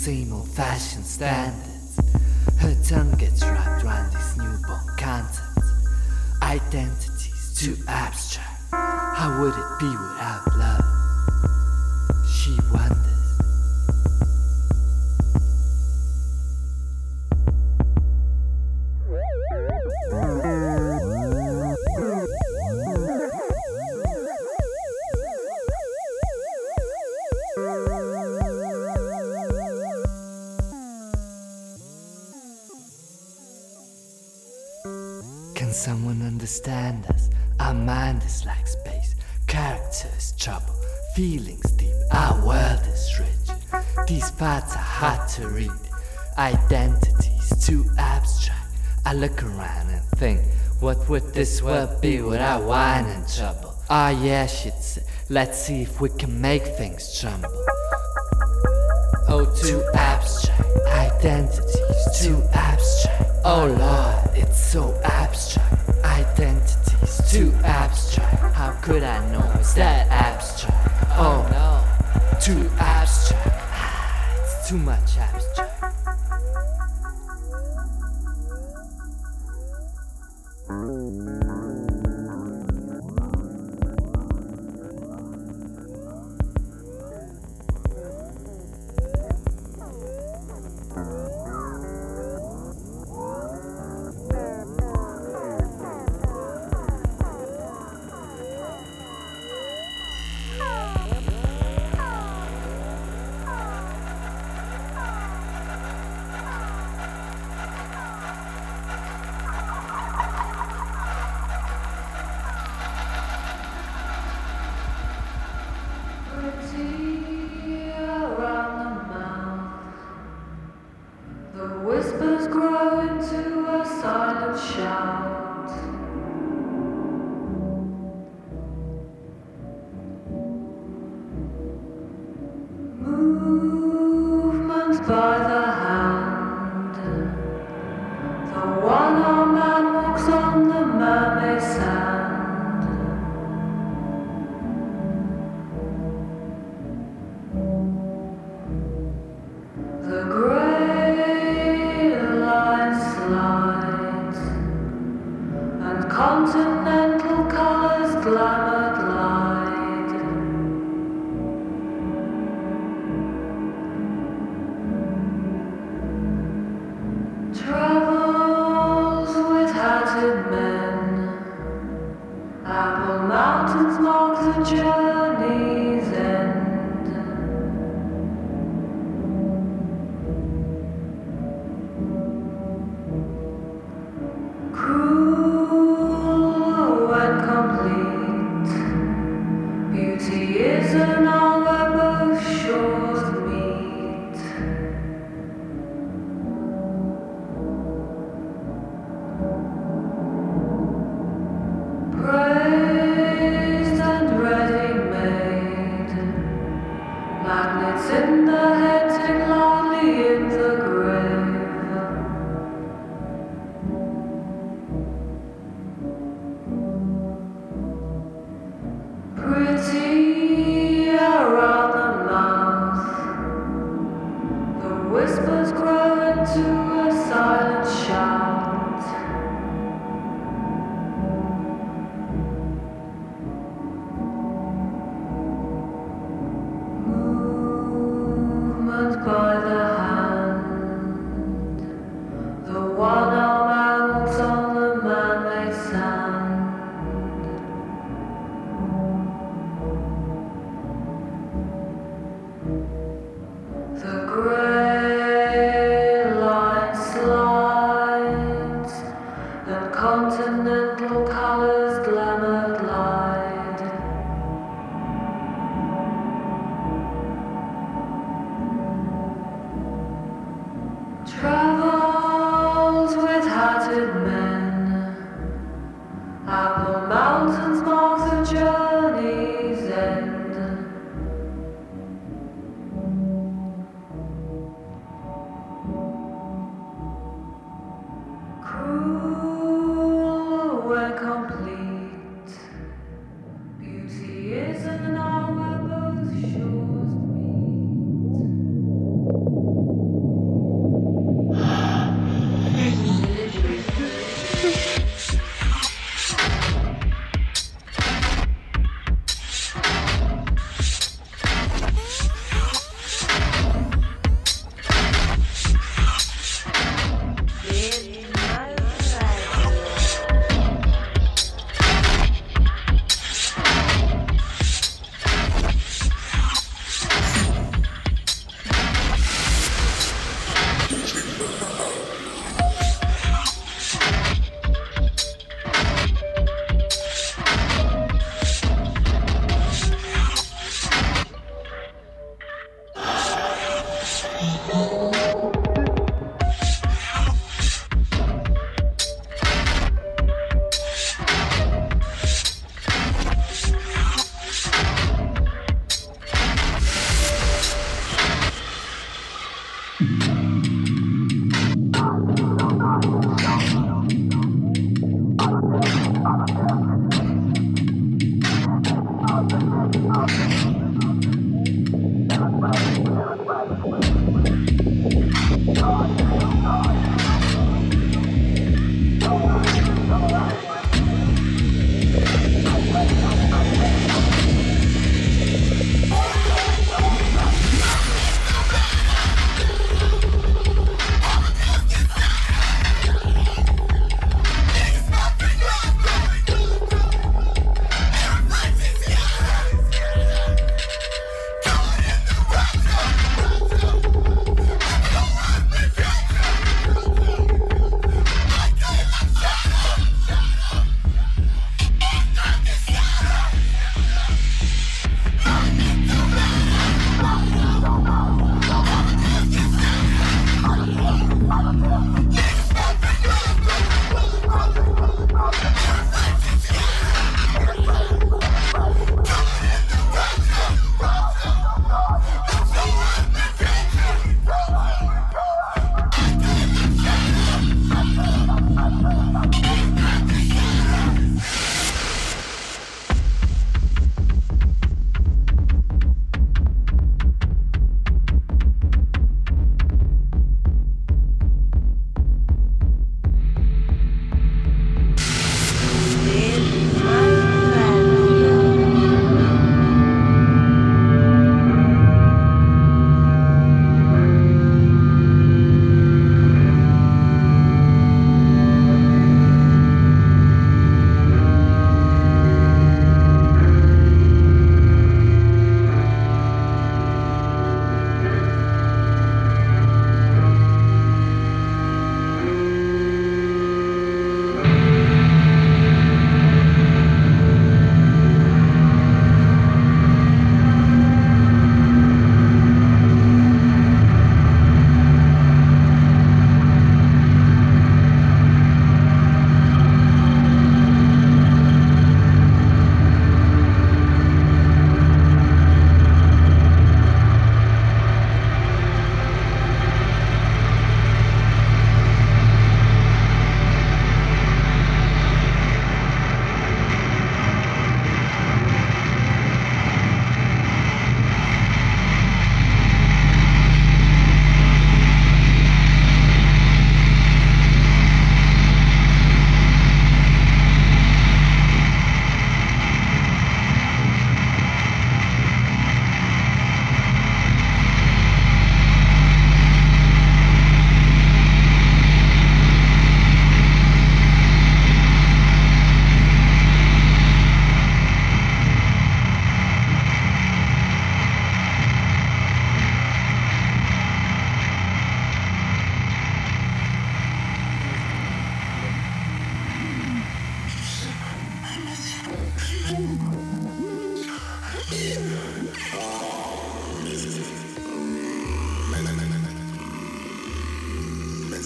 same old fashioned standards. Her tongue gets wrapped around these newborn concepts, identities too abstract. How would it be without look around and think, what would this world be without wine and trouble? Ah, yeah, she'd say, let's see if we can make things jumble. Oh, too abstract, identities too abstract. Oh Lord, it's so abstract, identities too abstract. How could I know it's that abstract? Oh no, too abstract. Ah, It's too much abstract.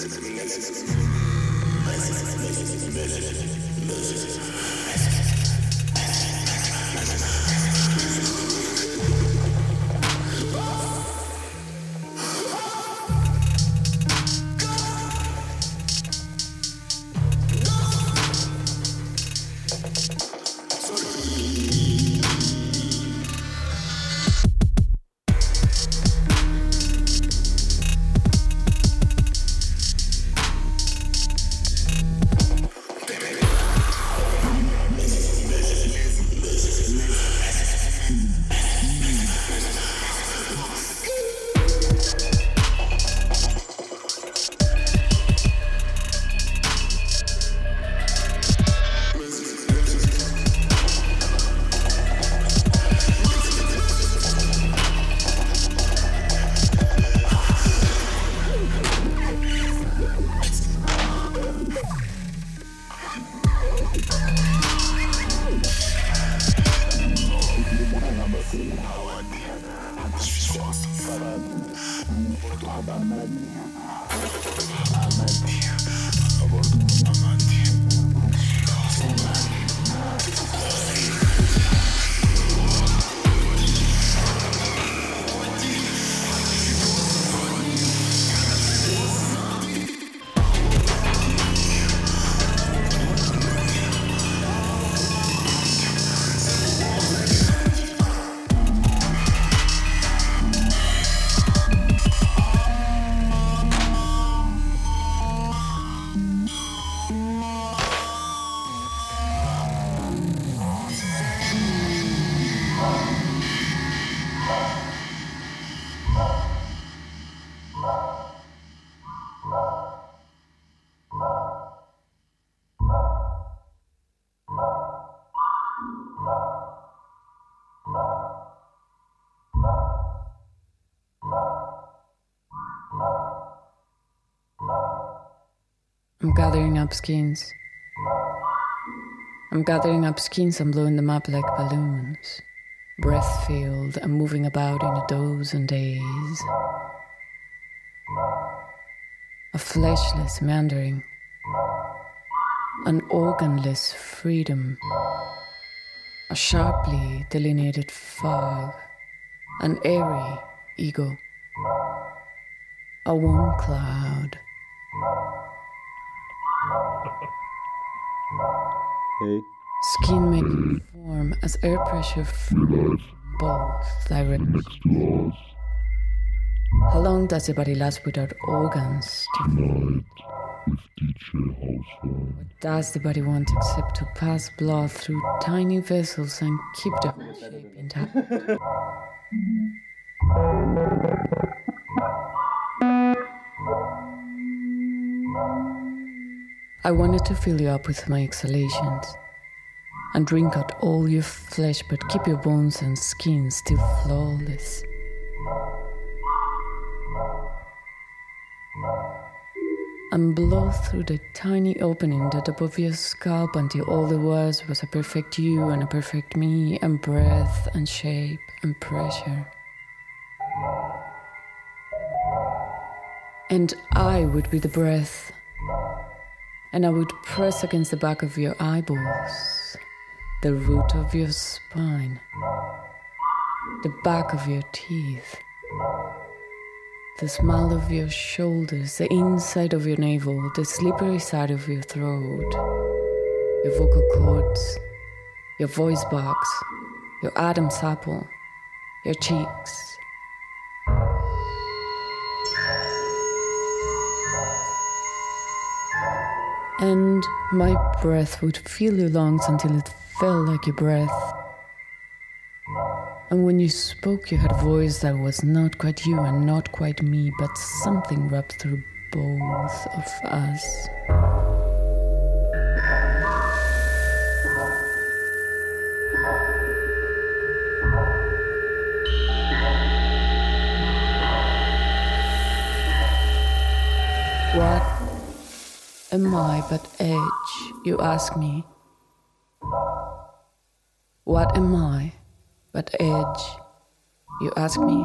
Gracias. Up. I'm gathering up skins and blowing them up like balloons. Breath filled and moving about in a dozen days. A fleshless meandering. An organless freedom. A sharply delineated fog. An airy ego. A warm cloud. Hey. Skin making form as air pressure from both directions. How long does the body last without organs? Tonight with Hauswein. What does the body want except to pass blood through tiny vessels and keep the whole shape intact? I wanted to fill you up with my exhalations and drink out all your flesh, but keep your bones and skin still flawless. And blow through the tiny opening that above your scalp until all there was was a perfect you and a perfect me, and breath and shape and pressure. And I would be the breath and I would press against the back of your eyeballs, the root of your spine, the back of your teeth, the smile of your shoulders, the inside of your navel, the slippery side of your throat, your vocal cords, your voice box, your Adam's apple, your cheeks. And my breath would fill your lungs until it felt like your breath. And when you spoke, you had a voice that was not quite you and not quite me, but something wrapped through both of us. Am I but edge, you ask me? What am I but edge, you ask me?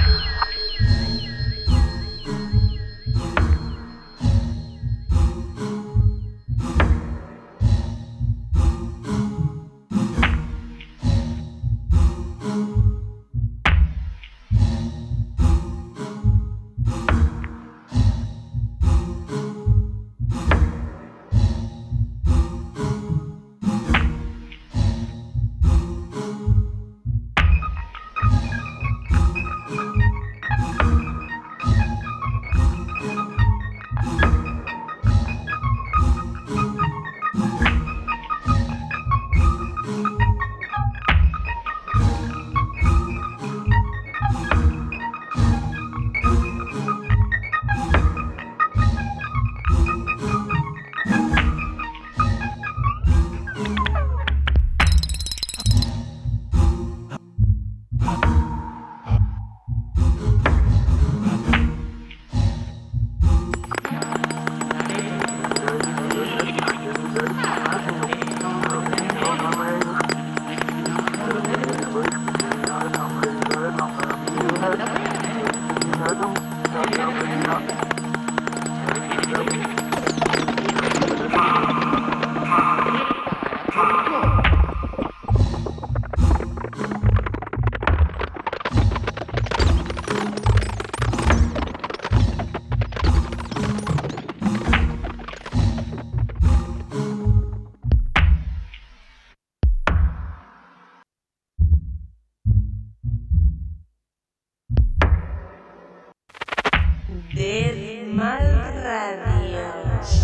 radios.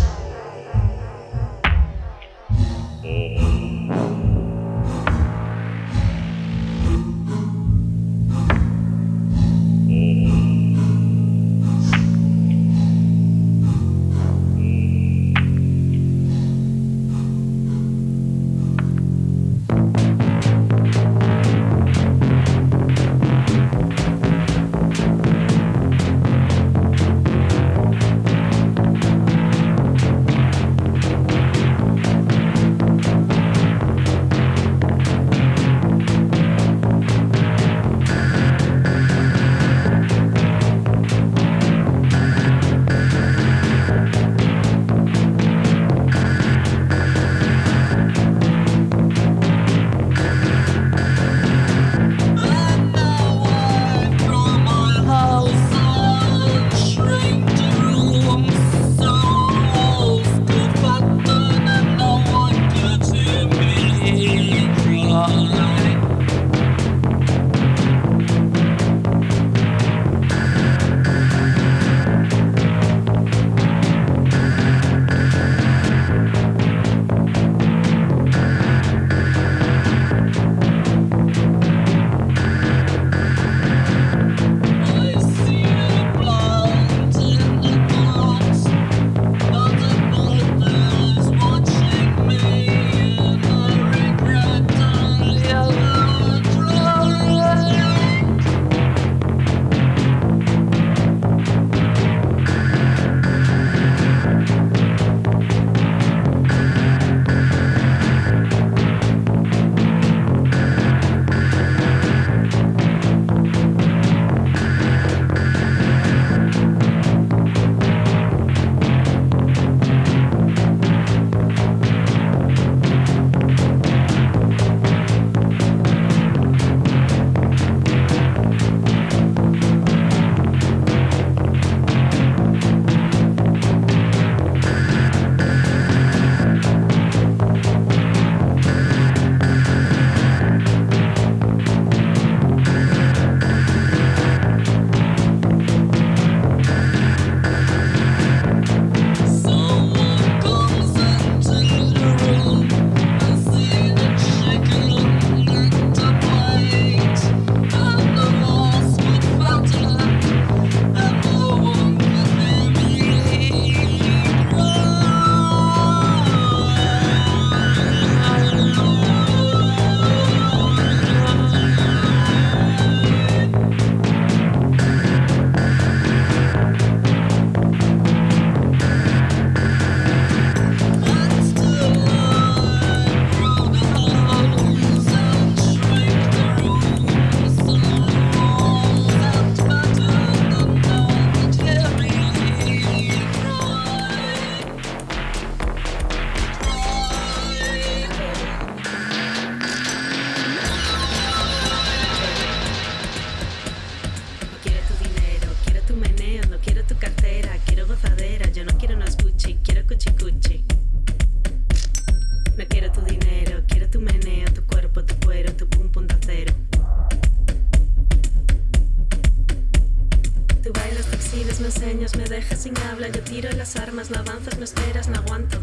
haces, me enseñas, me dejas sin habla. Yo tiro las armas, no avanzas, no esperas, no aguanto.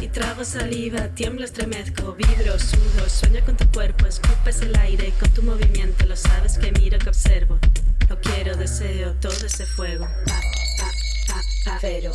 Y trago saliva, tiemblo, estremezco, vibro, sudo, sueño con tu cuerpo, escupes el aire y con tu movimiento lo sabes que miro, que observo. Lo quiero, deseo todo ese fuego. Pero.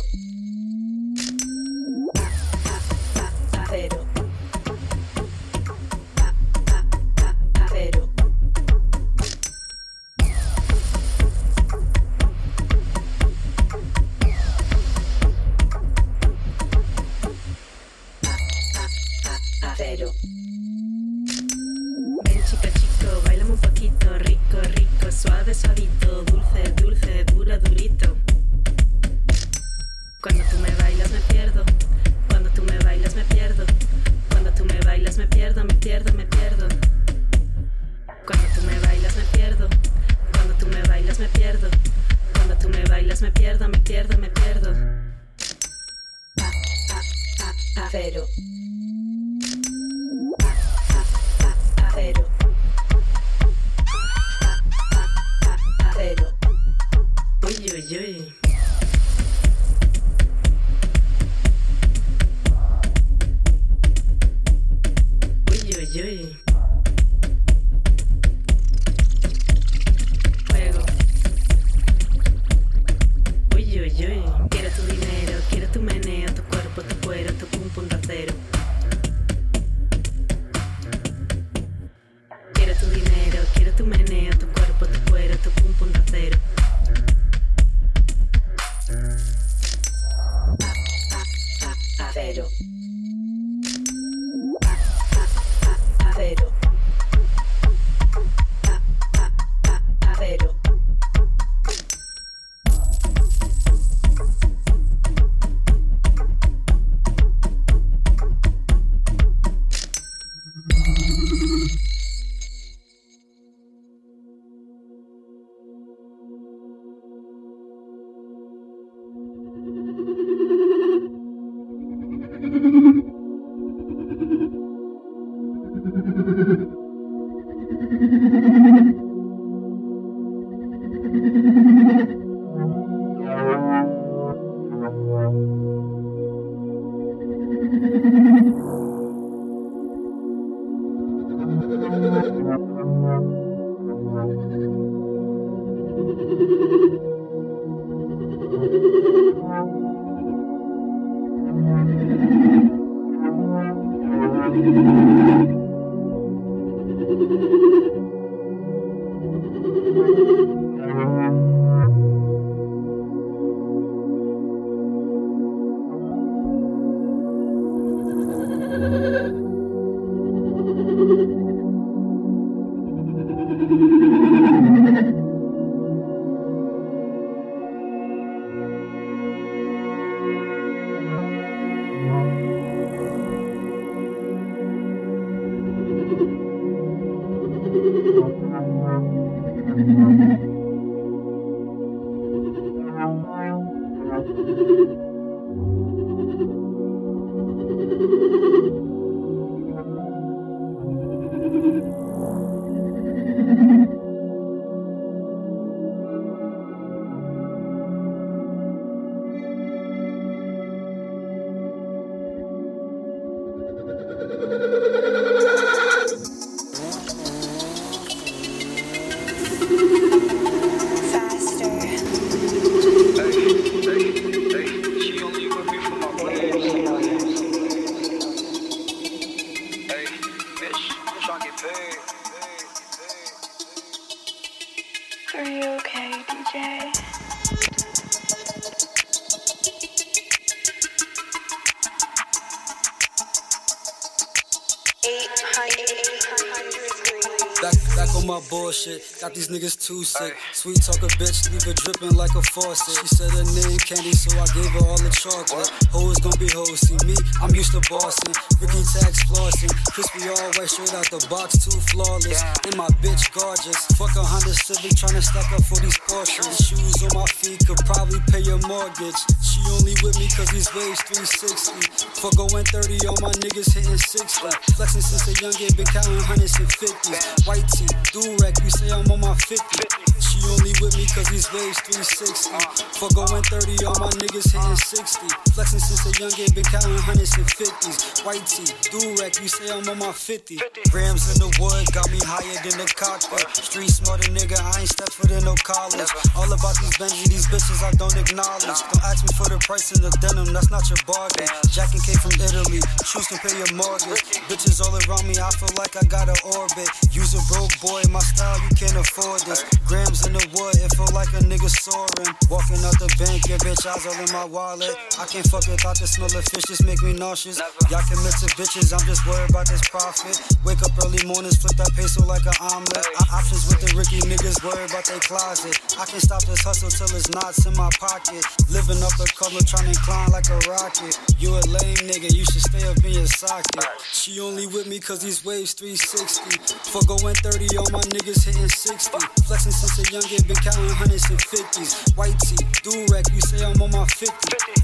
A. She said her name Candy, so I gave her all the chocolate. Hoes gon' be hoes. See me, I'm used to bossing. Ricky tax flossing. Crispy all white, straight out the box, too flawless. And my bitch gorgeous. Fuck a Honda Civic, tryna stack up for these Porsches. Shoes on my feet could probably pay your mortgage. She only with me cause these waves 360. For going 30, all my niggas hitting 60. Flexing since a young age, been counting hundreds and fifties. White tee, do rec, you say I'm on my 50. She only with me cause these waves 360. For going 30, all my niggas hitting 60. Flexing since a young age, been counting hundreds and fifties. White tee, do-rag, you say I'm on my 50. Grams in the wood, got me higher than the cockpit. Street smarter nigga, I ain't stepped foot in no college. All about these Benji, these bitches I don't acknowledge. Don't ask me for the price of the denim, that's not your bargain. Jack and K from Italy, shoes can pay your mortgage. Bitches all around me, I feel like I got an orbit. Use a broke boy, my style, you can't afford this. Grams in the wood, it feel like a nigga soaring. Walking out the bank, your bitch eyes all in my wallet. I can't fuck without the smell of fish, just make me nauseous. Y'all commit to bitches, I'm just worried about this profit. Wake up early mornings, flip that peso like an omelet. I- options with the Ricky niggas, worried about their closet. I can't stop this hustle till it's knots in my pocket. Living up a color, trying to climb like a rocket. You a lame nigga, you should stay up in your socket. She only with me cause these waves 360. For going 30, all my niggas hitting 60. Flexing since a young youngin' been counting hundreds and fifties. White tee, do-rag, you say I'm on my 50.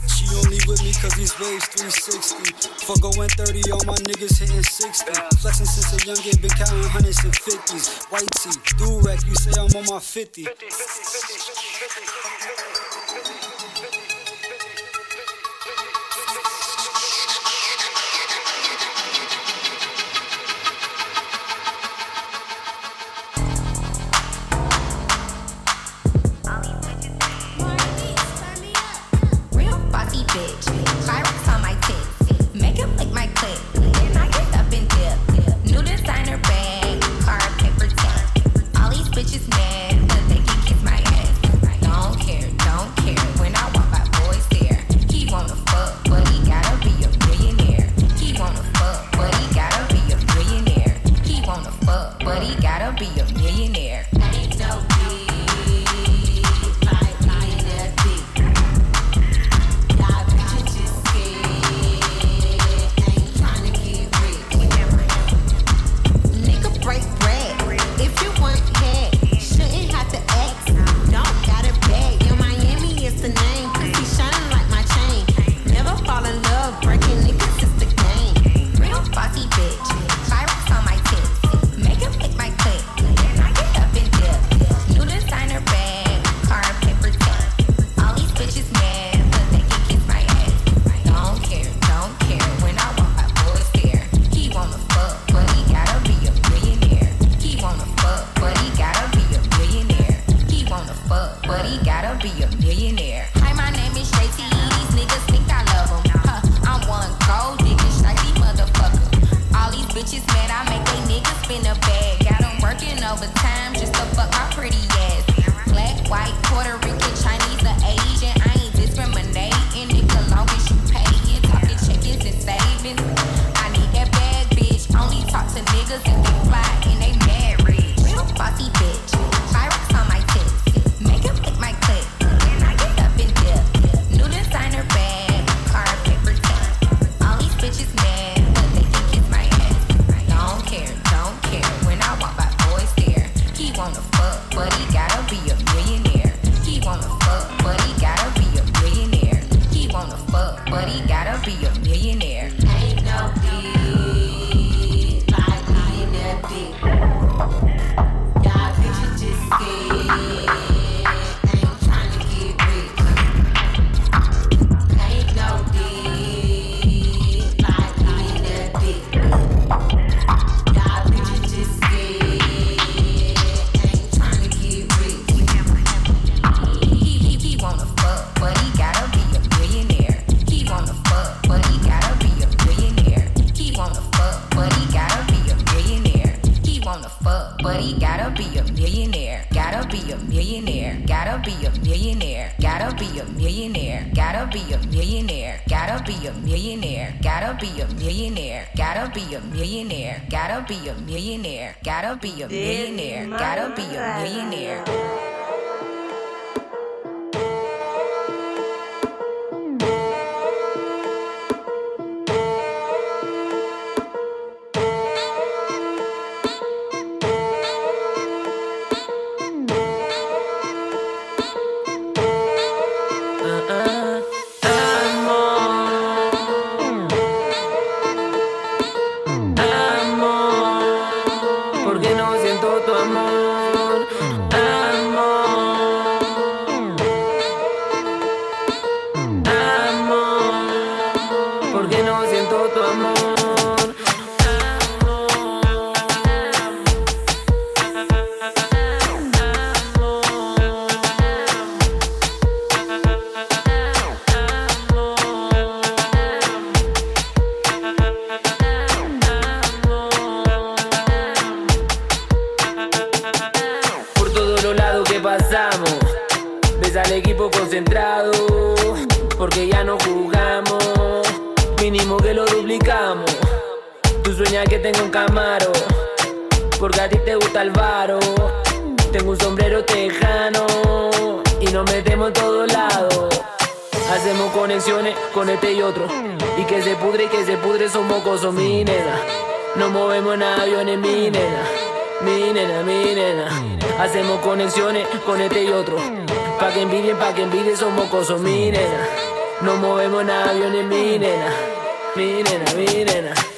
She only with me cause these waves 360. For going 30, all my niggas hitting 60. Flexing since a youngin', been counting hundreds and fifties. White tee, do-rag, you say I'm on my 50. 50, 50, 50 No movemos en aviones, mi nena, mi nena, mi nena.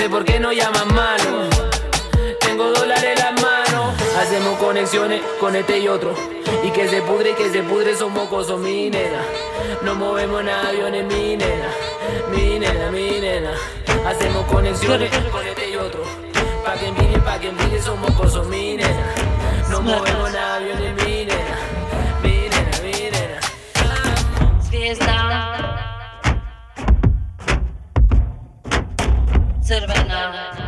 sé por qué no llaman mano. Tengo dólares en las manos. Hacemos conexiones con este y otro. Y que se pudre, y que se pudre, somos cosos, mi. No movemos en aviones, mi nena. Mi nena. Hacemos conexiones con este y otro. Pa' que envidie, pa' que envidie, somos cosos, minena. No movemos en aviones, mi nena. Mi nena, Sır bana.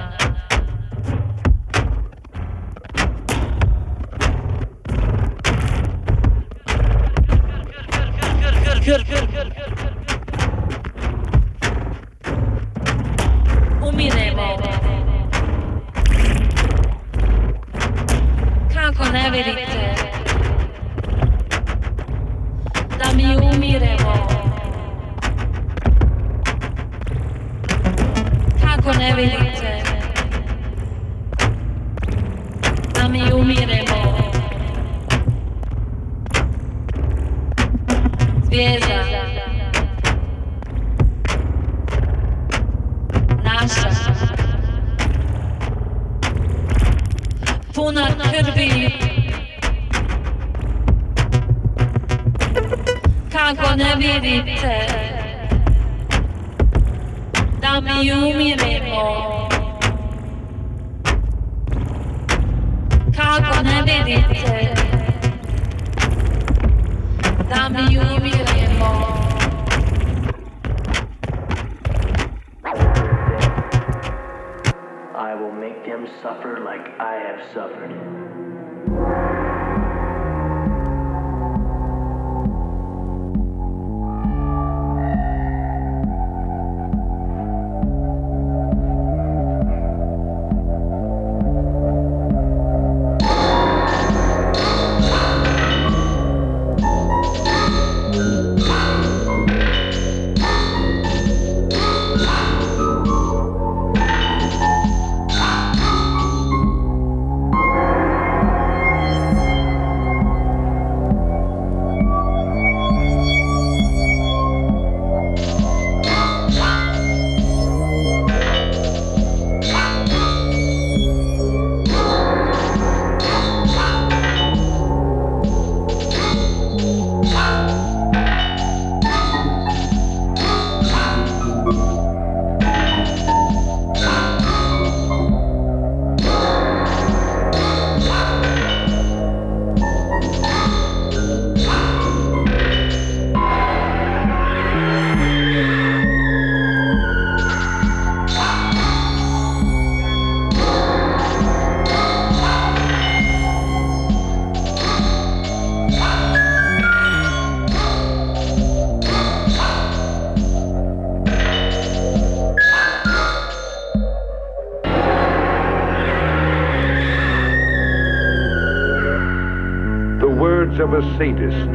A sadist.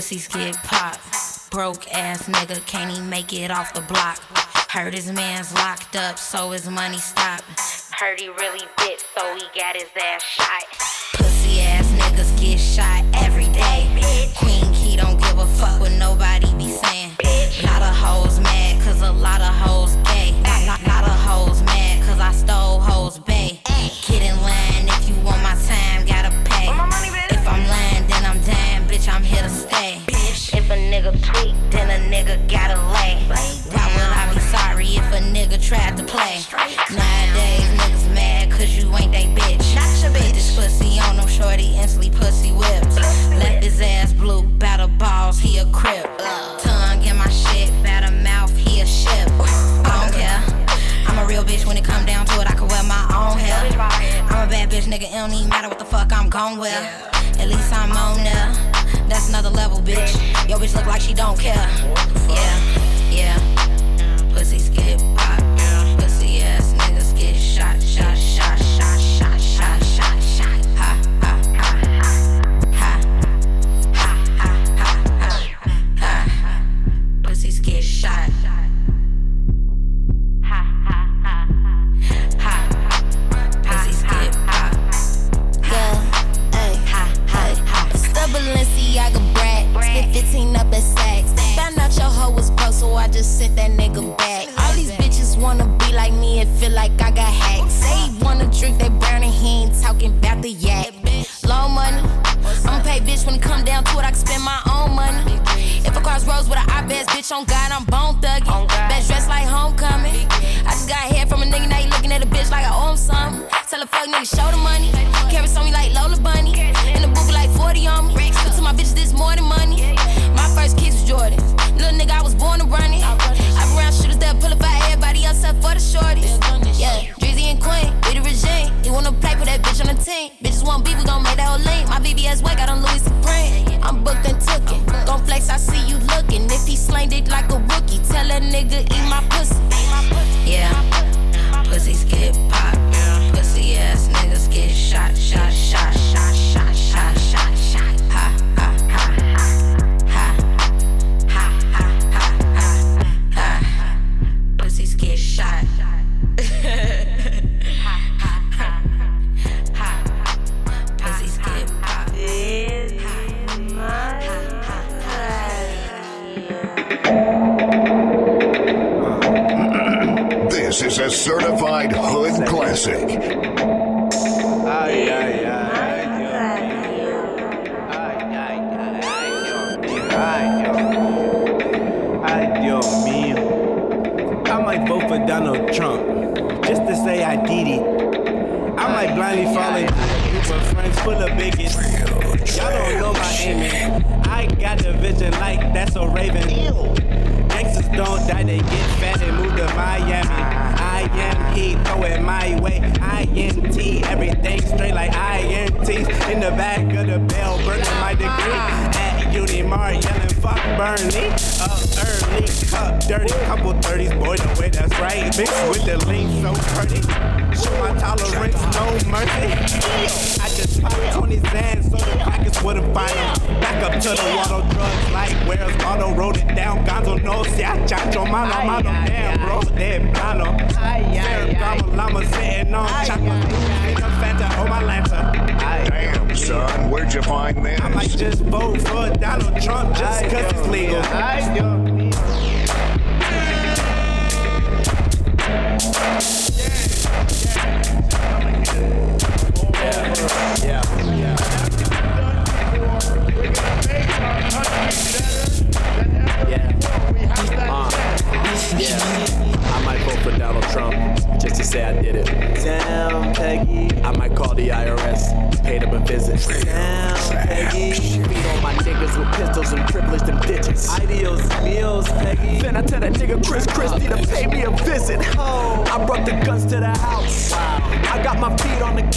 pussies get popped. Broke ass nigga, can't even make it off the block. Heard his man's locked up, so his money stopped. Heard he really bit, so he got his ass shot. Pussy ass niggas get shot every day. Bitch. Queen Key don't give a fuck what nobody be saying. Bitch. A lot of hoes mad, cause a lot of hoes like a rookie. Tell a nigga eat my pussy. Yeah. highway. INT, everything straight like INTs. In the back of the bell, burning my degree. At Unimart, yelling fuck Bernie. Up early, cup dirty, couple 30s, boy, the way that's right. Mixed with the link, so pretty. Show my tolerance, no mercy. I just pockets on his hands so the pockets wouldn't find him. Back up to the water drugs like where's auto wrote it down. Gonzo si chacho mano mano damn bro llama sitting on chocolate Fanta oh, my. Damn son, where'd you find this? I might just vote for Donald Trump just cause it's legal.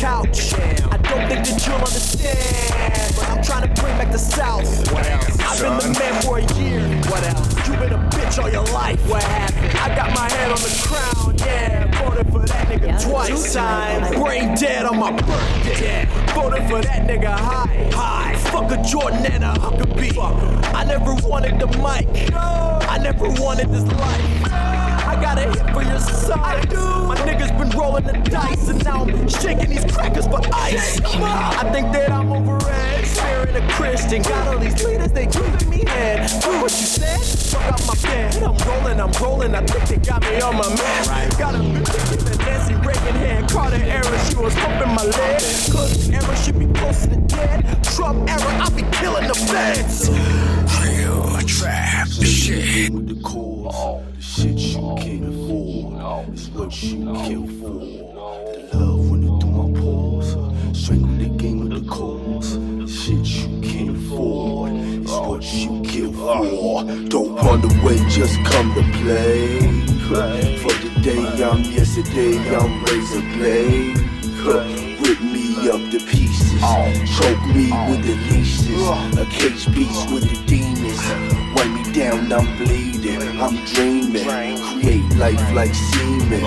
Couch. I don't think that you'll understand, but I'm trying to bring back the South. What else, I've been the man for a year. What else? You've been a bitch all your life. What happened? I got my head on the crown, yeah. Voted for that nigga twice. Two times. Brain dead on my birthday. Voted for that nigga high. High. Fuck a Jordan and a Huckabee. I never wanted the mic. I never wanted this life. I got a hit for your side. My niggas been rolling the dice, and now I'm shaking these crackers for ice. I think that I'm over it. Sparing a Christian. Got all these leaders, they giving me head. Do what you said. Fuck out my bed. I'm rolling, I'm rolling. I think they got me on my man. Got a bitch in the Nancy Reagan hand. Carter era, she was humping my leg. Clinton era should be closer to dead. Trump era, I'll be killing the feds. Real trap shit. With the the shit you can't afford is what you kill for. The love running through my pores, strangle the game with the cause. Shit you can't afford is what you kill for. Don't run away, just come to play. For today day I'm yesterday, I'm razor blade. Rip me up to pieces, oh. choke me with the leashes. A cage beast with the demons. Down, I'm bleeding. I'm dreaming. Create life like semen.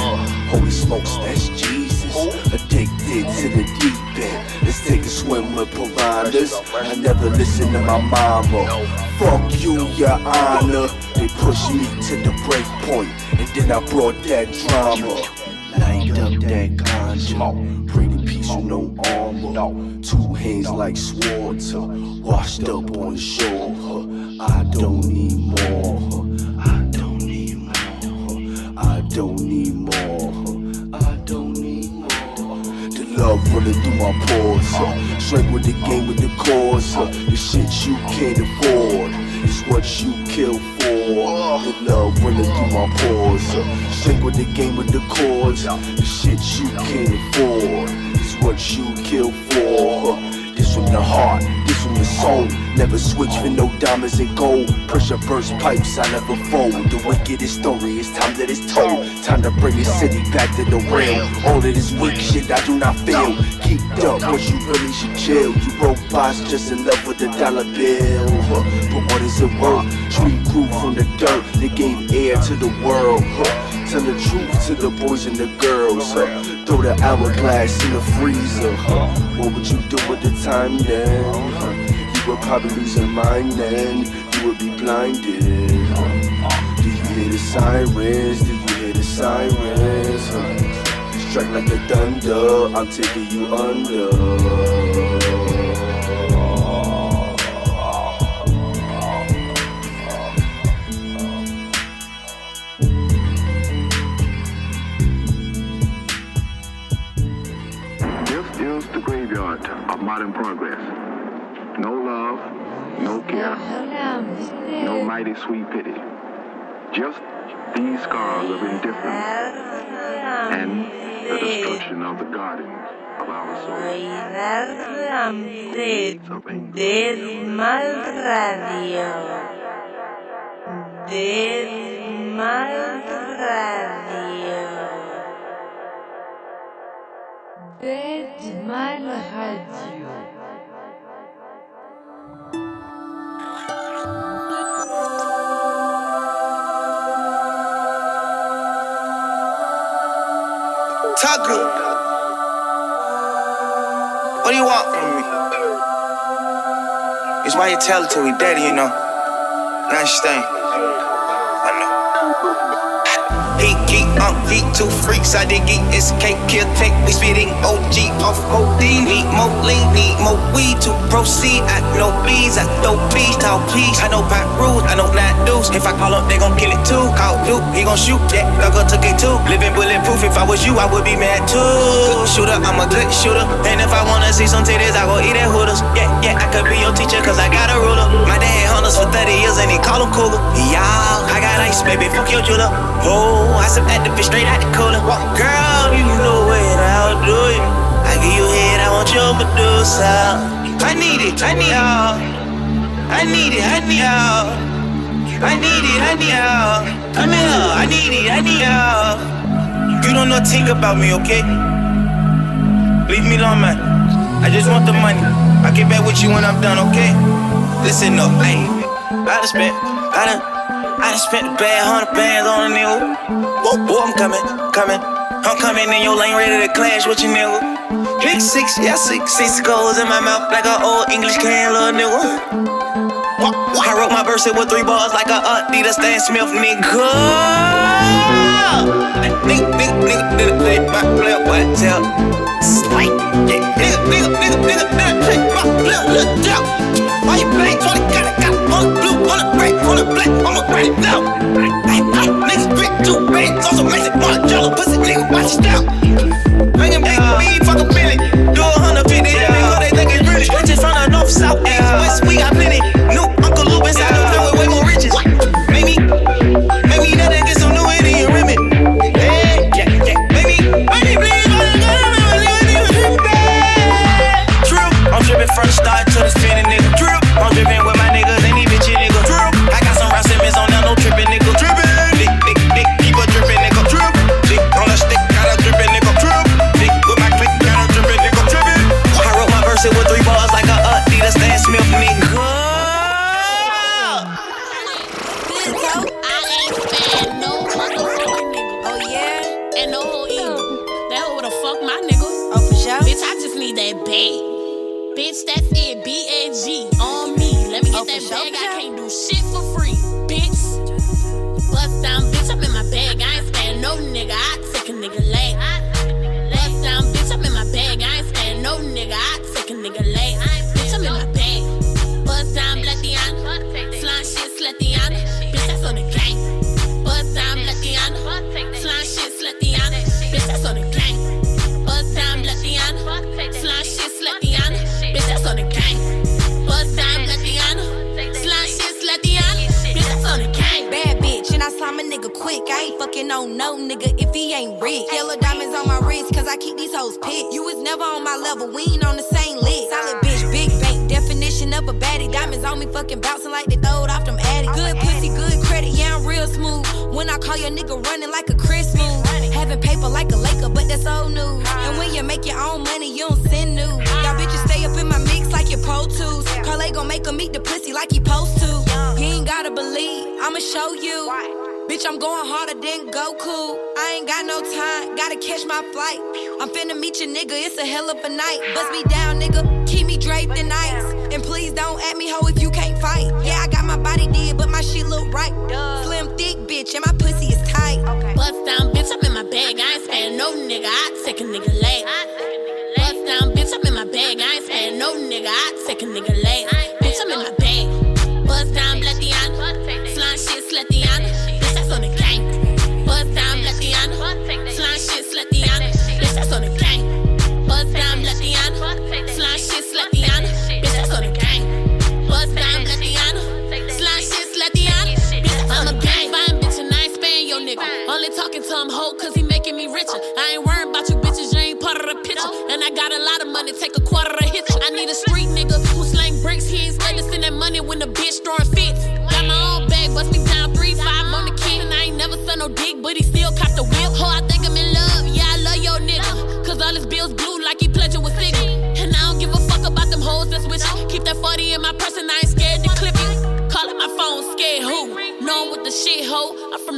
Holy smokes, that's Jesus. Addicted to the deep end. Let's take a swim with providers. I never listen to my mama. Fuck you, your honor. They pushed me to the break point, and then I brought that drama. Light up that ganja. Pray to peace with no armor. Two hands like swords. uh, Washed up on the shore. I don't need more. I don't need more. I don't need more. I don't need more. The love running through my pores. Uh, straight with the game with the cause. Uh, the shit you can't afford what you kill for. The love running through my pores. With the game with the cause. The shit you can't afford is what you kill for. This from the heart, this from the soul. Never switch for no diamonds and gold. Pressure burst pipes, I never fold. The wickedest story is time that it's told. Time to bring this city back to the real. All of this weak shit I do not feel. Keep up, but you really should chill. You robots just in love with the dollar bill. But what is it worth? Tree grew from the dirt, they gave air to the world. Tell the truth to the boys and the girls. Throw the hourglass in the freezer. What would you do with the time then? Would probably lose your mind then. You would be blinded. Do you hear the sirens? Do you hear the sirens? Strike like a thunder. I'm taking you under. This is the graveyard of modern progress. No love, no care, no mighty sweet pity. Just these scars of indifference and the destruction of the garden of our souls. Dead Mall radio. Dead Mall radio. Dead Mall radio. What do you want from me? It's why you tell it to me, daddy, you know. You understand? I know. Geek, um, heat, two freaks, I did geek, escape, kill, take, we spitting OG off OD. Need more lean, need more weed to proceed. I know bees, I know bees, talk peace. I know pop rules, I know not dudes. If I call up, they gon' kill it too. Call Duke, he gon' shoot, yeah, Thugger took it too. Living bulletproof, if I was you, I would be mad too. Shooter, I'm a good shooter. And if I wanna see some titties, I go eat at Hooters. Yeah, yeah, I could be your teacher, cause I got a ruler. My dad hunters for 30 years and he call him cougar. Y'all, I got ice, baby, fuck your jeweler. Oh, I sip at the bitch straight out the cooler. Girl, you know what I'll do it. I give you head, I want your Medusa. I need it, I need y'all. I need it, I need y'all. I need it, I need y'all. Come here, I need it, I need y'all. You don't know think about me, okay? Leave me alone, man. I just want the money. I get back with you when I'm done, okay? Listen up, hey. I done spent, I done. I done spent a bad hundred bands on a nigga. Whoa, whoop, I'm coming, coming. I'm coming in your lane, ready to clash with your nigga. Big six, yeah, six, six goals in my mouth like an old English can, little nigga. I wrote my verse with three bars like a Adidas Stan Smith, nigga. Nigga, nigga, nigga, did it, my player, what tell? Slight, yeah, nigga, nigga, nigga, nigga, did it, my player, look out. Why you playing 20, got it, got it, blue, blue white on the black, I'm a granny now. Niggas big two big, so some lazy one yellow pussy nigga, watch it out. Make him make me fuck a million, do a hundred fifty, yeah. nigga, they think it's really. Bitches from the north, south, east, west, we got plenty. New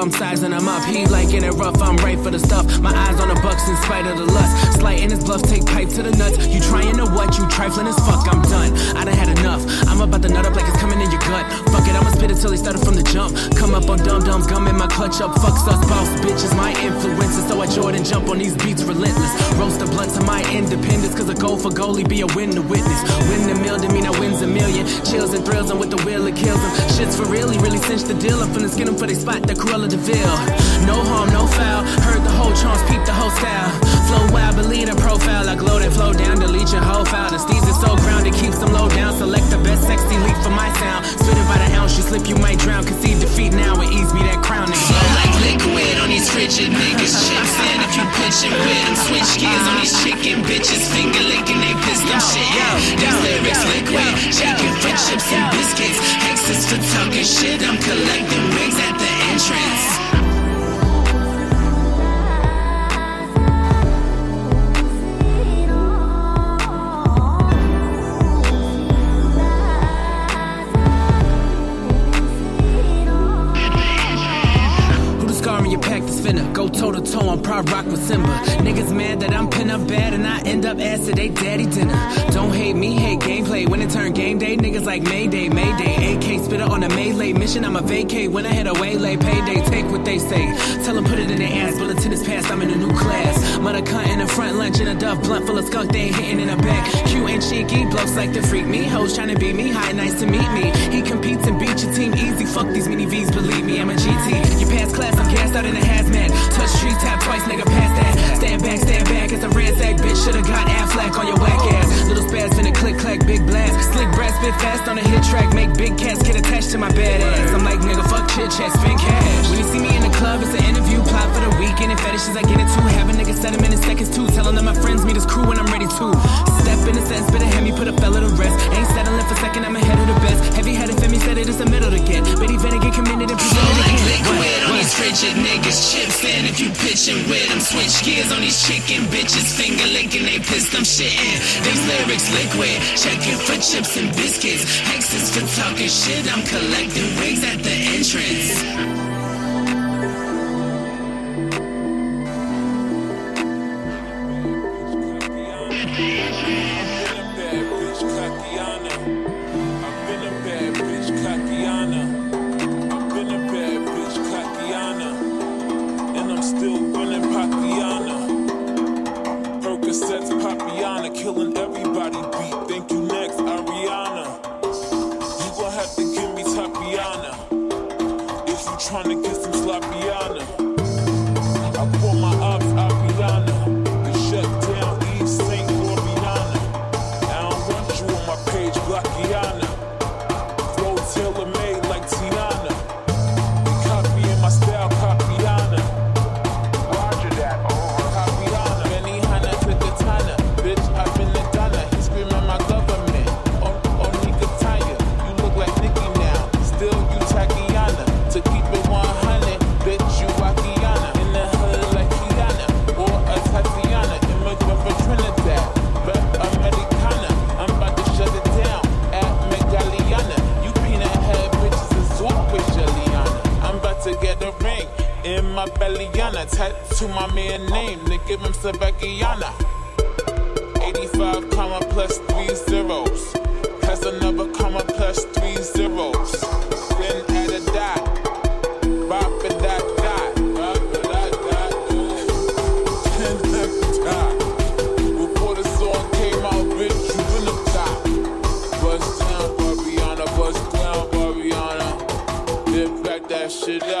I'm sizing them up. He liking it rough, I'm right for the stuff. My eyes on the bucks in spite of the lust. Slighting his bluff, take pipe to the nuts. You trying to what? You trifling as fuck, I'm done. I done had enough. I'm about to nut up like it's coming in your gut. Fuck it, I'ma spit it till he started from the jump. Come up on dumb dums, gum in my clutch up. Fuck us, boss bitches, my influences. So I Jordan jump on these beats relentless. Roast the blunt to my independence, cause a goal for goalie be a win to witness. Win the mill mean I wins a million. Chills and thrills, and with the will it kills them. Shit's for really, really cinch the deal. I'm finna skin them for they spot the Cruella de. No harm, no foul. Heard the whole chance, peep the whole style. Flow wild, believe the profile. I glow that flow down, delete your whole file. The steez is so grounded, keeps them low down. Select the best sexy leap for my sound. Spit it by the ounce, you slip, you might drown. Concede defeat now, it ease me that crown. Nigga. Flow like liquid on these frigid niggas. Chips in if you pitching with them. Switch gears on these chicken bitches. Finger licking they piss them shit. These lyrics liquid. Chicken for chips and biscuits. Hexes for talking shit. I'm collecting wigs at the entrance. Rock with Simba. Niggas mad that I'm pin up bad up ass to they daddy dinner. Don't hate me, hate gameplay. When it turn game day, niggas like Mayday, Mayday. AK spitter on a melee mission. I'm a vacate when I hit a waylay. Payday, take what they say. Tell them put it in their ass. Bulletin is passed, I'm in a new class. Mother cunt in the front lunch in a duff blunt full of skunk. They ain't hitting in the back. Q and cheeky, blokes like to freak me. Hoes trying to beat me. Hi, nice to meet me. He competes and beat your team easy. Fuck these mini V's, believe me, I'm a GT. You pass class, I'm gassed out in a hazmat. Touch streets, tap twice, nigga, pass that. Stand back, stand back, it's a ransack, bitch. Should've got Affleck on your whack ass. Little spaz finna click, clack, big blast. Slick breath, spit fast on a hit track. Make big cats get attached to my bad ass. I'm like, nigga, fuck chit chat, spin cash. When you see me in the club, it's an interview. Plot for the weekend and fetishes I get into. Have a nigga set him in seconds too. Telling them my friends meet his crew when I'm ready to. Step in the sentence, bit of hemi, put a fella to rest. Ain't settling for second, I'm ahead of the best. Heavy headed Better get committed and presented Like again. liquid on these frigid niggas. Chips in if you pitching with them. Switch gears on these chicken bitches. Finger licking, they pissed, I'm shitting. These lyrics liquid. Checking for chips and biscuits. Hexes for talking shit. I'm collecting wigs at the entrance. Nigga, him Sabakiana. 85 comma plus three zeros. Has another comma plus three zeros. Then add a dot. Bop it dot dot. Bop a dot dot. Then a dot. Before the song came out, bitch, you been the top. Bust down, Barbiana. Bust down, Barbiana. Then back that shit up.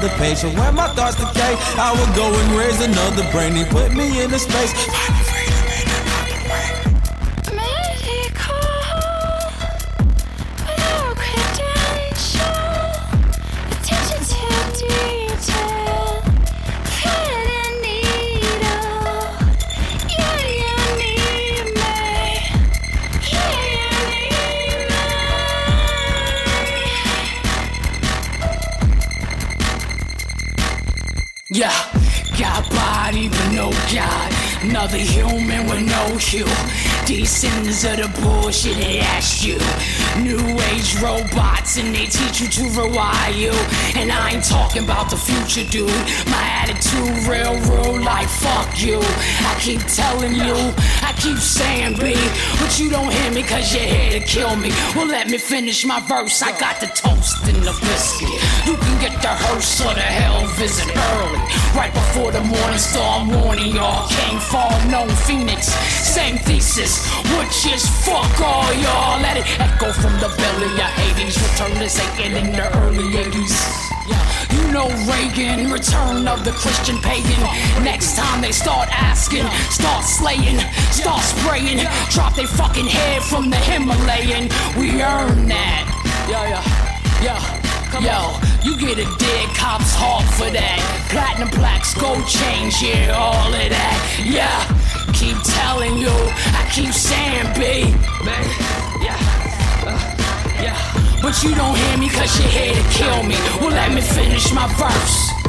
Another page. And when my thoughts decay, I will go and raise another brain. He put me in a space. Yeah, got body but no God. Another human with no hue. Descendants of the bullshit they asked you. New age robots and they teach you to rewire you. And I ain't talking about the future, dude. My attitude real, real like fuck you. I keep telling you, I keep saying B, but you don't hear me cause you're here to kill me. Well, let me finish my verse. I got the toast and the biscuit. You can get the hearse or the hell visit early. Right before the morning star warning y'all. Came far known Phoenix. Same thesis, which is fuck all y'all. Let it echo from the belly of Hades. Return to Satan in the early 80s. You know Reagan, return of the Christian pagan. Next time they start asking, start slaying, start spraying, drop their fucking head from the Himalayan. We earn that. Yeah, yeah, yeah. Yo, you get a dead cop's heart for that. Platinum plaques, gold chains, yeah, all of that. Yeah, keep telling you, I keep saying, B. Man, yeah, uh, yeah. But you don't hear me cause you're here to kill me. Well, let me finish my verse.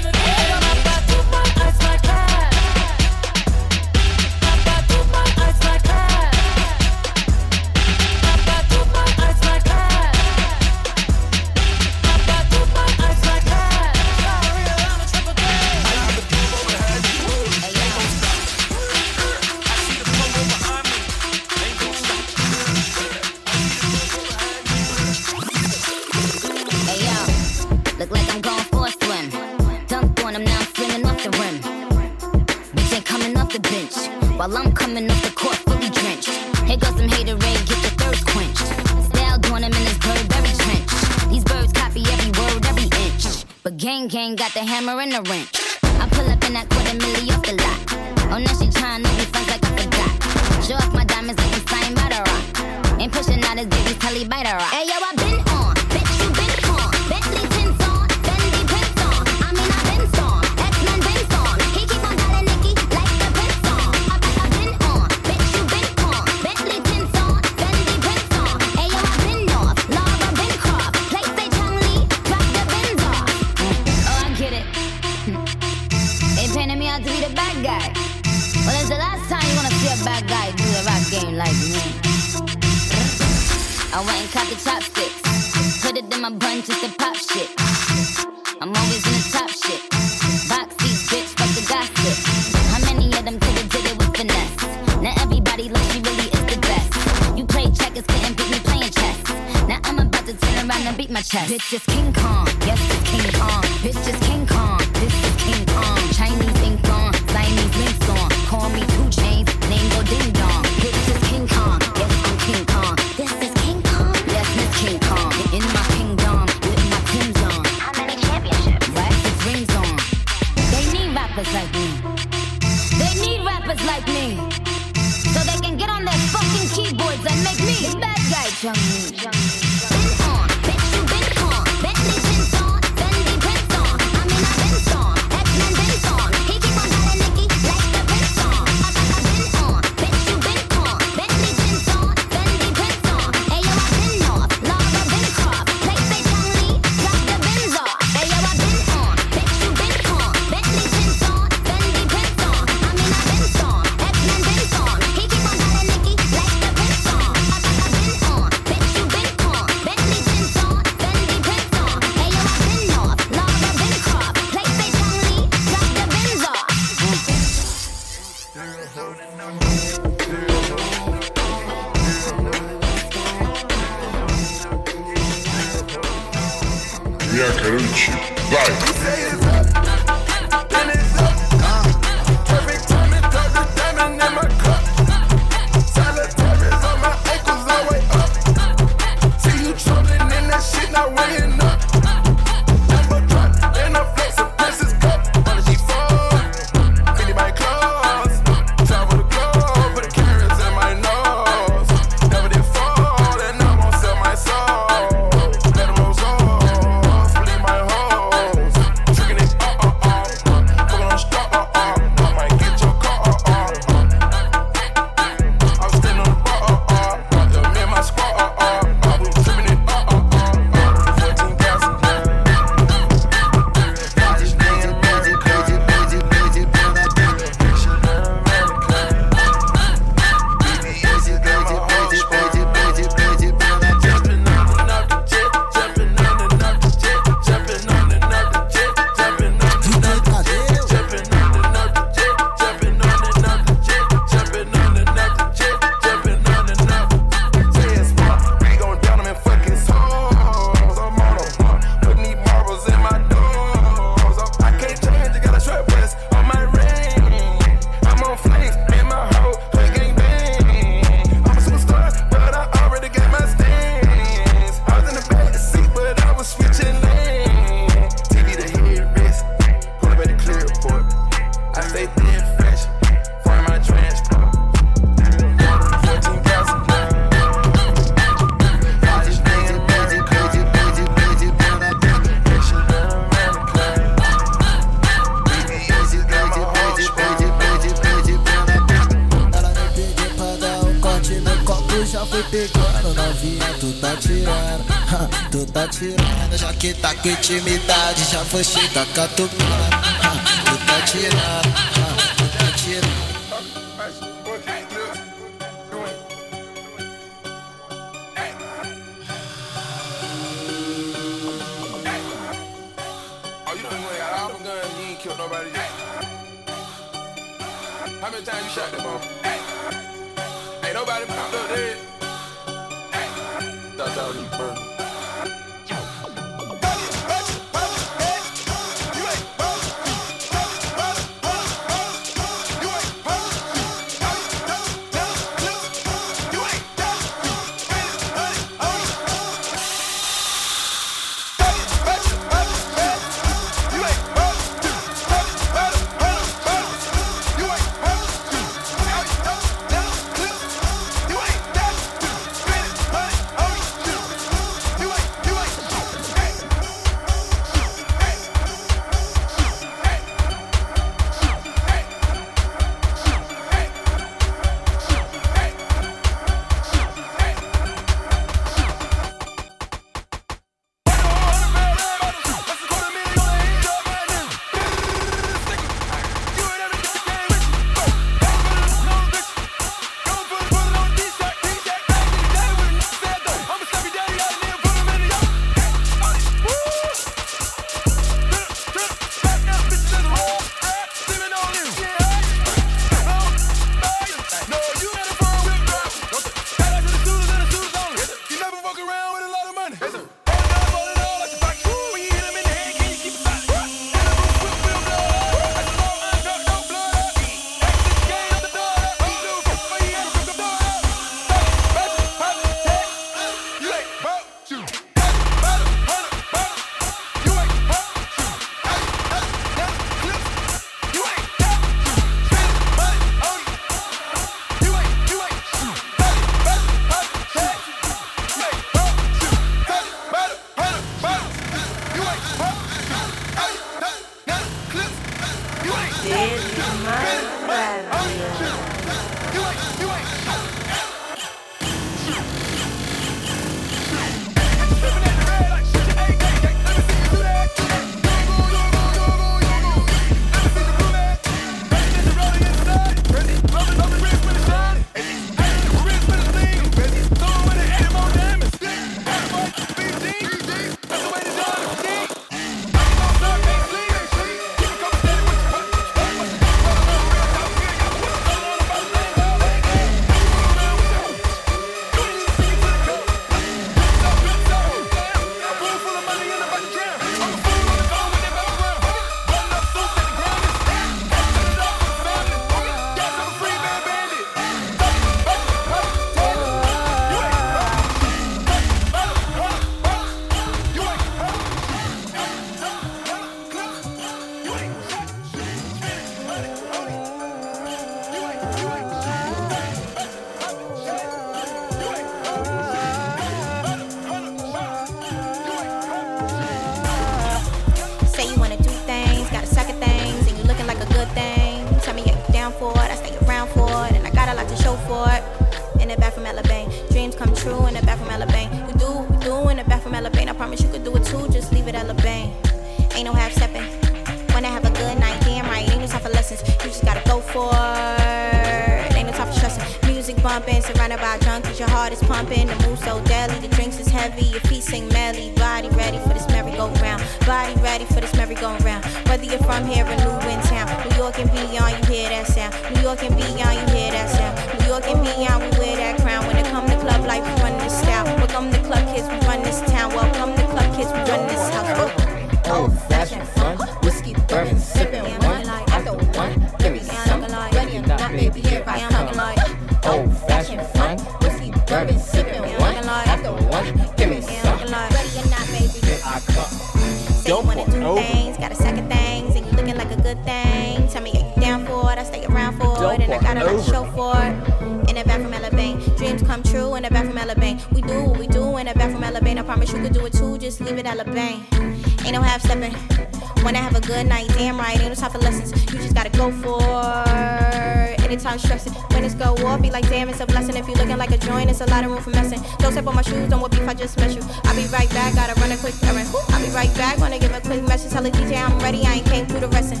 It. Anytime stressing, when it's go off, be like damn, it's a blessing. If you looking like a joint, it's a lot of room for messing. Don't step on my shoes, don't want beef, I just met you. I'll be right back, gotta run a quick errand. I'll be right back, wanna give a quick message. Tell the DJ I'm ready, I ain't came through the resting.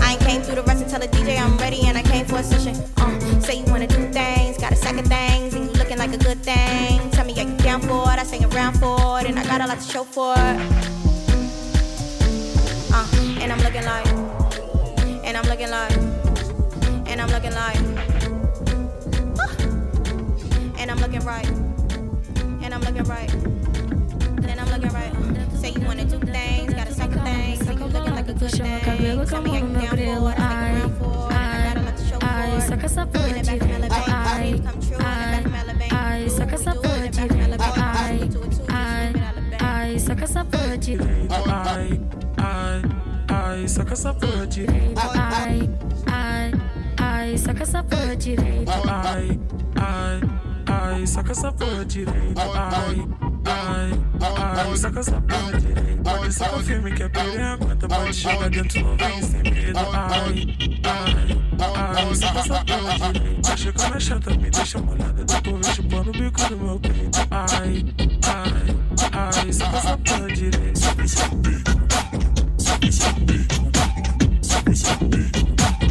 I ain't came through the rest tell the DJ I'm ready and I came for a session. Uh, say you wanna do things, gotta second things, and you looking like a good thing. Tell me are you down for it, I sing around for it, and I got a lot to show for it. Uh, and I'm looking like, and I'm looking like, and I'm looking like, and I'm looking right, and I'm looking right, and I'm looking right. Say you wanna do things, gotta second things, and you looking like a good thing. Tell me are you down for it, I sing around for I got a lot to show for Ai, it. saca essa porra In the back from direita. Alabama, Ai, dreams come true in the back from Alabama. ai, saca essa porra direita. Ai, ai, ai, saca essa porra direita. Ai, saca essa porra direita. Ai, ai, ai, saca essa porra direita. Ai, ai, ai, saca essa porra saca essa porra direita. Pode ser firme que é piranha, aguenta, pode chegar dentro, não vem sem medo. Ai, ai, ai, saca essa porra direita. Chega na chata, me deixa molhada, depois vem chupando o bico do meu peito. Ai, ai, ai, saca essa porra direita. Dentro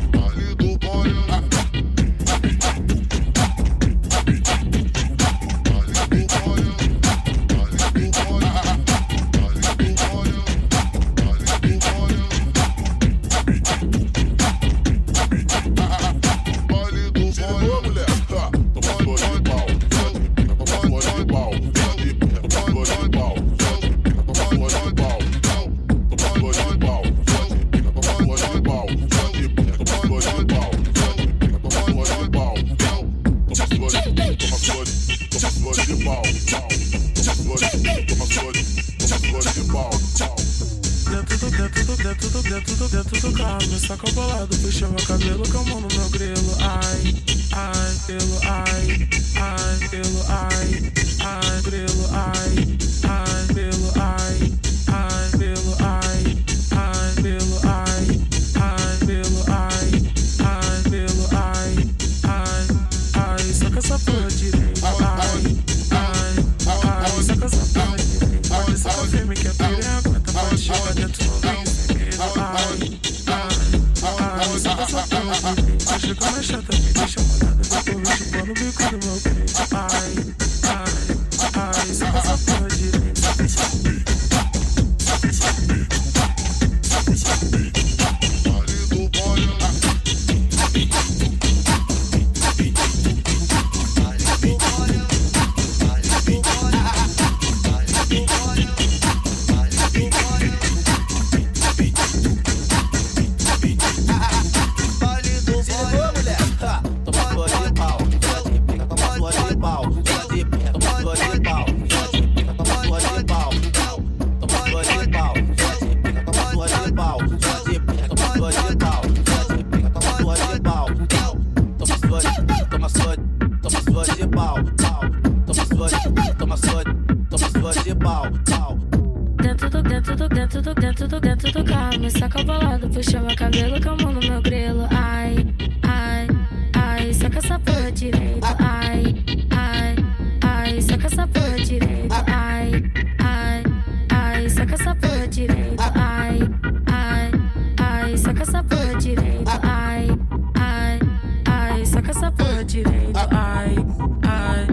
carro Me saca bolado, puxa meu cabelo com a mão no meu grelo. Ai, ai, ai, saca essa porra direito. Ai, ai, ai, saca essa porra direito. Ai, ai, ai, saca essa porra direito. Ai, ai, ai, saca essa porra direito. Ai, ai, ai, saca essa porra direito. Ai, ai,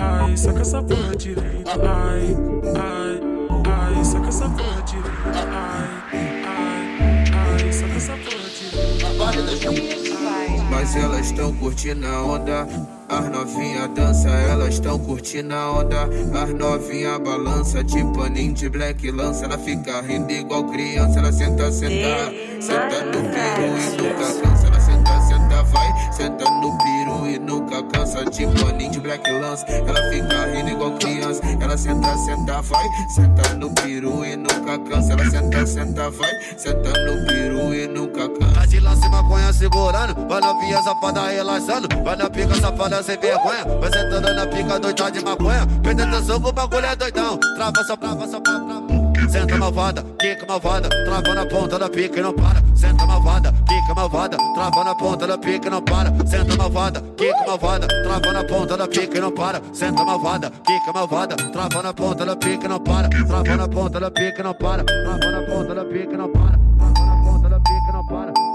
ai, saca essa porra direito. Ai, ai, ai, saca essa porra direito. Mas elas tão curtindo a onda. As novinha dança, elas tão curtindo a onda. As novinha balança, de paninho de black lança. Ela fica rindo igual criança. Ela senta, senta, senta no peru e nunca cansa. Nunca cansa. Paninho de black lança. Ela fica rindo igual criança. Ela senta, senta, vai, senta no peru e nunca cansa. Ela senta, senta, vai, senta no peru e nunca cansa. Vai de lance maconha segurando, vai novinha safada relaxando, vai na pica safada sem vergonha, vai sentando na pica doida de maconha, perdendo atenção que o bagulho é doidão, trava só trava só trava, trava. Senta malvada, quica malvada, trava na ponta da pica e não para. Senta malvada, quica malvada, trava na ponta da pica e não para. Senta malvada, quica malvada, trava na ponta da pica e não para. Senta malvada, quica malvada, trava na ponta da pica e não para. Trava na ponta da pica e não para. Trava na ponta da pica e não para. Trava na ponta da pica e não para.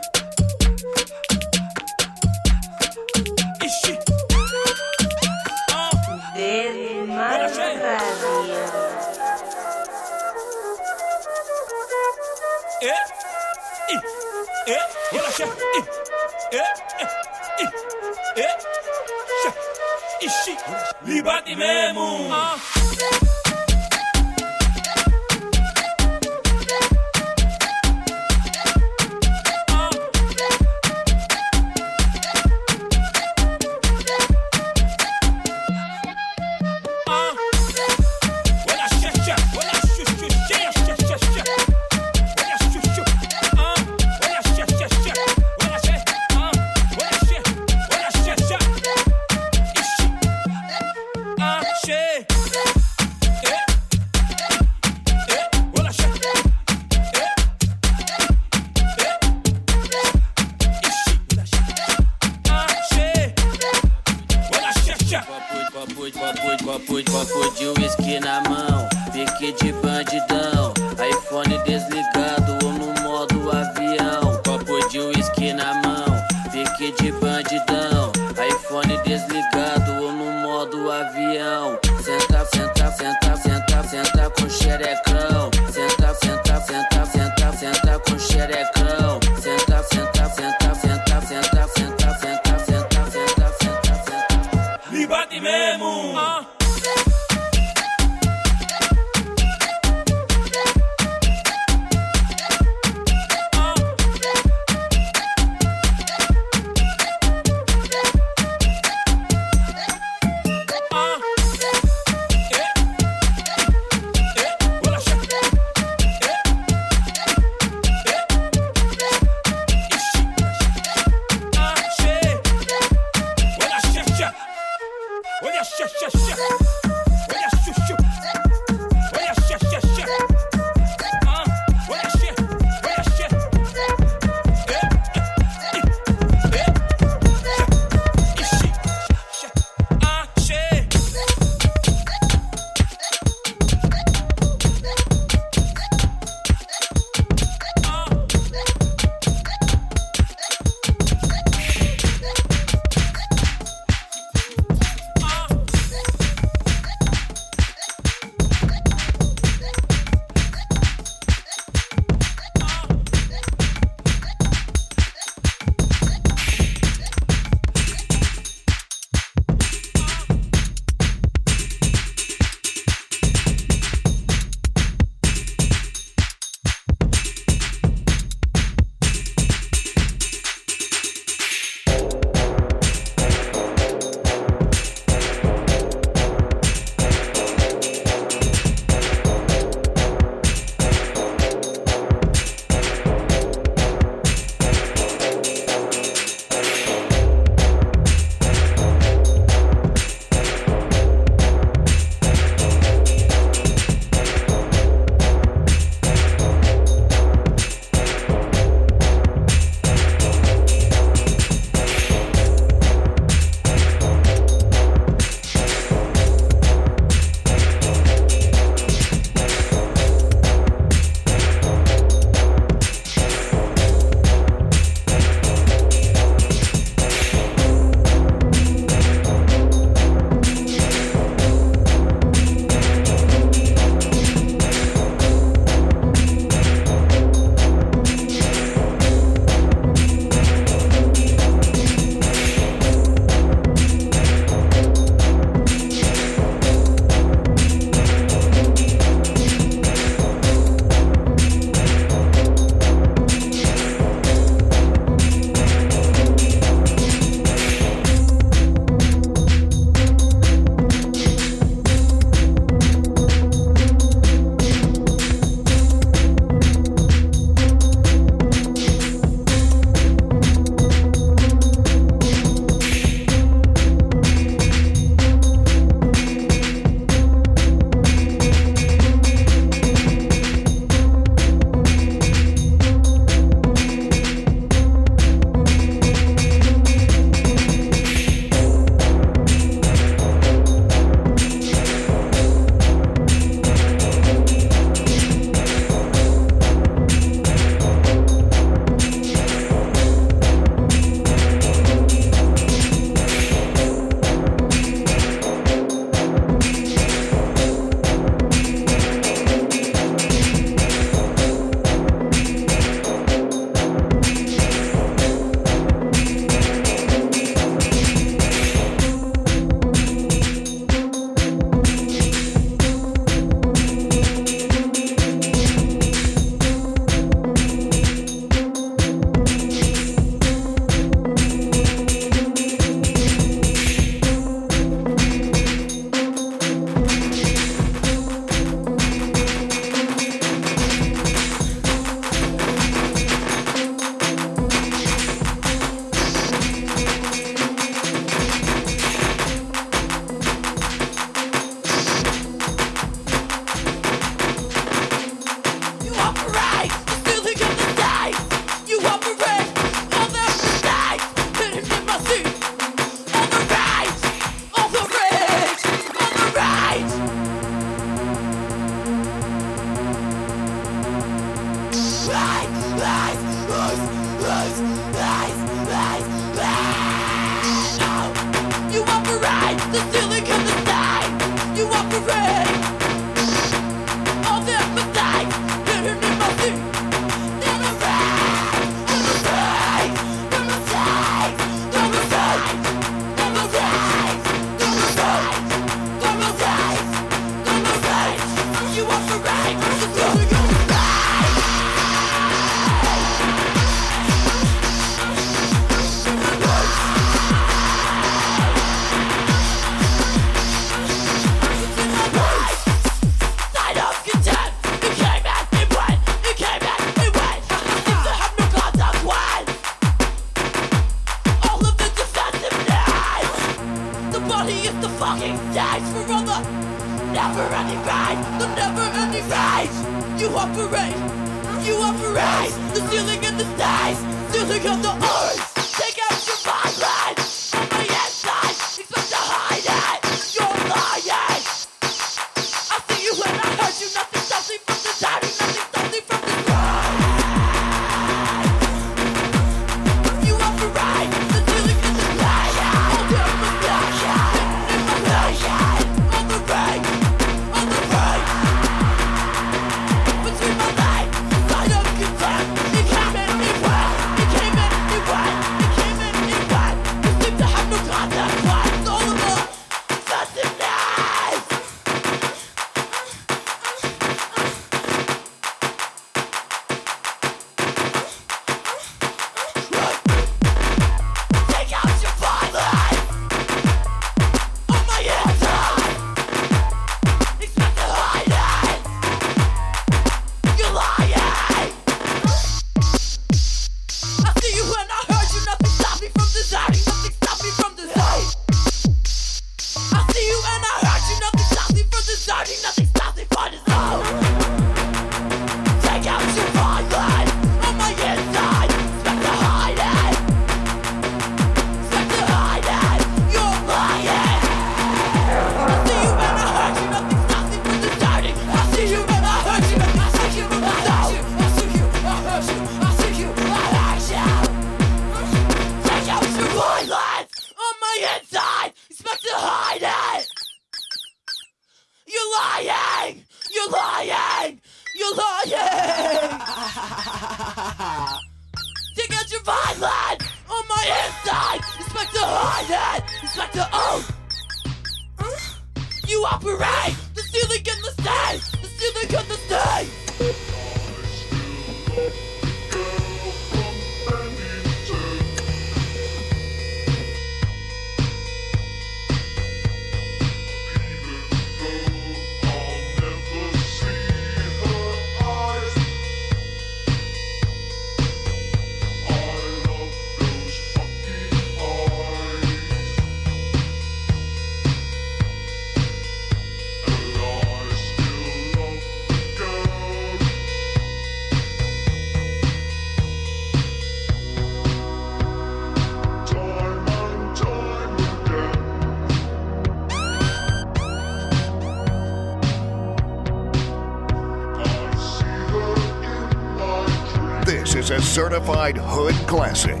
Certified hood classic.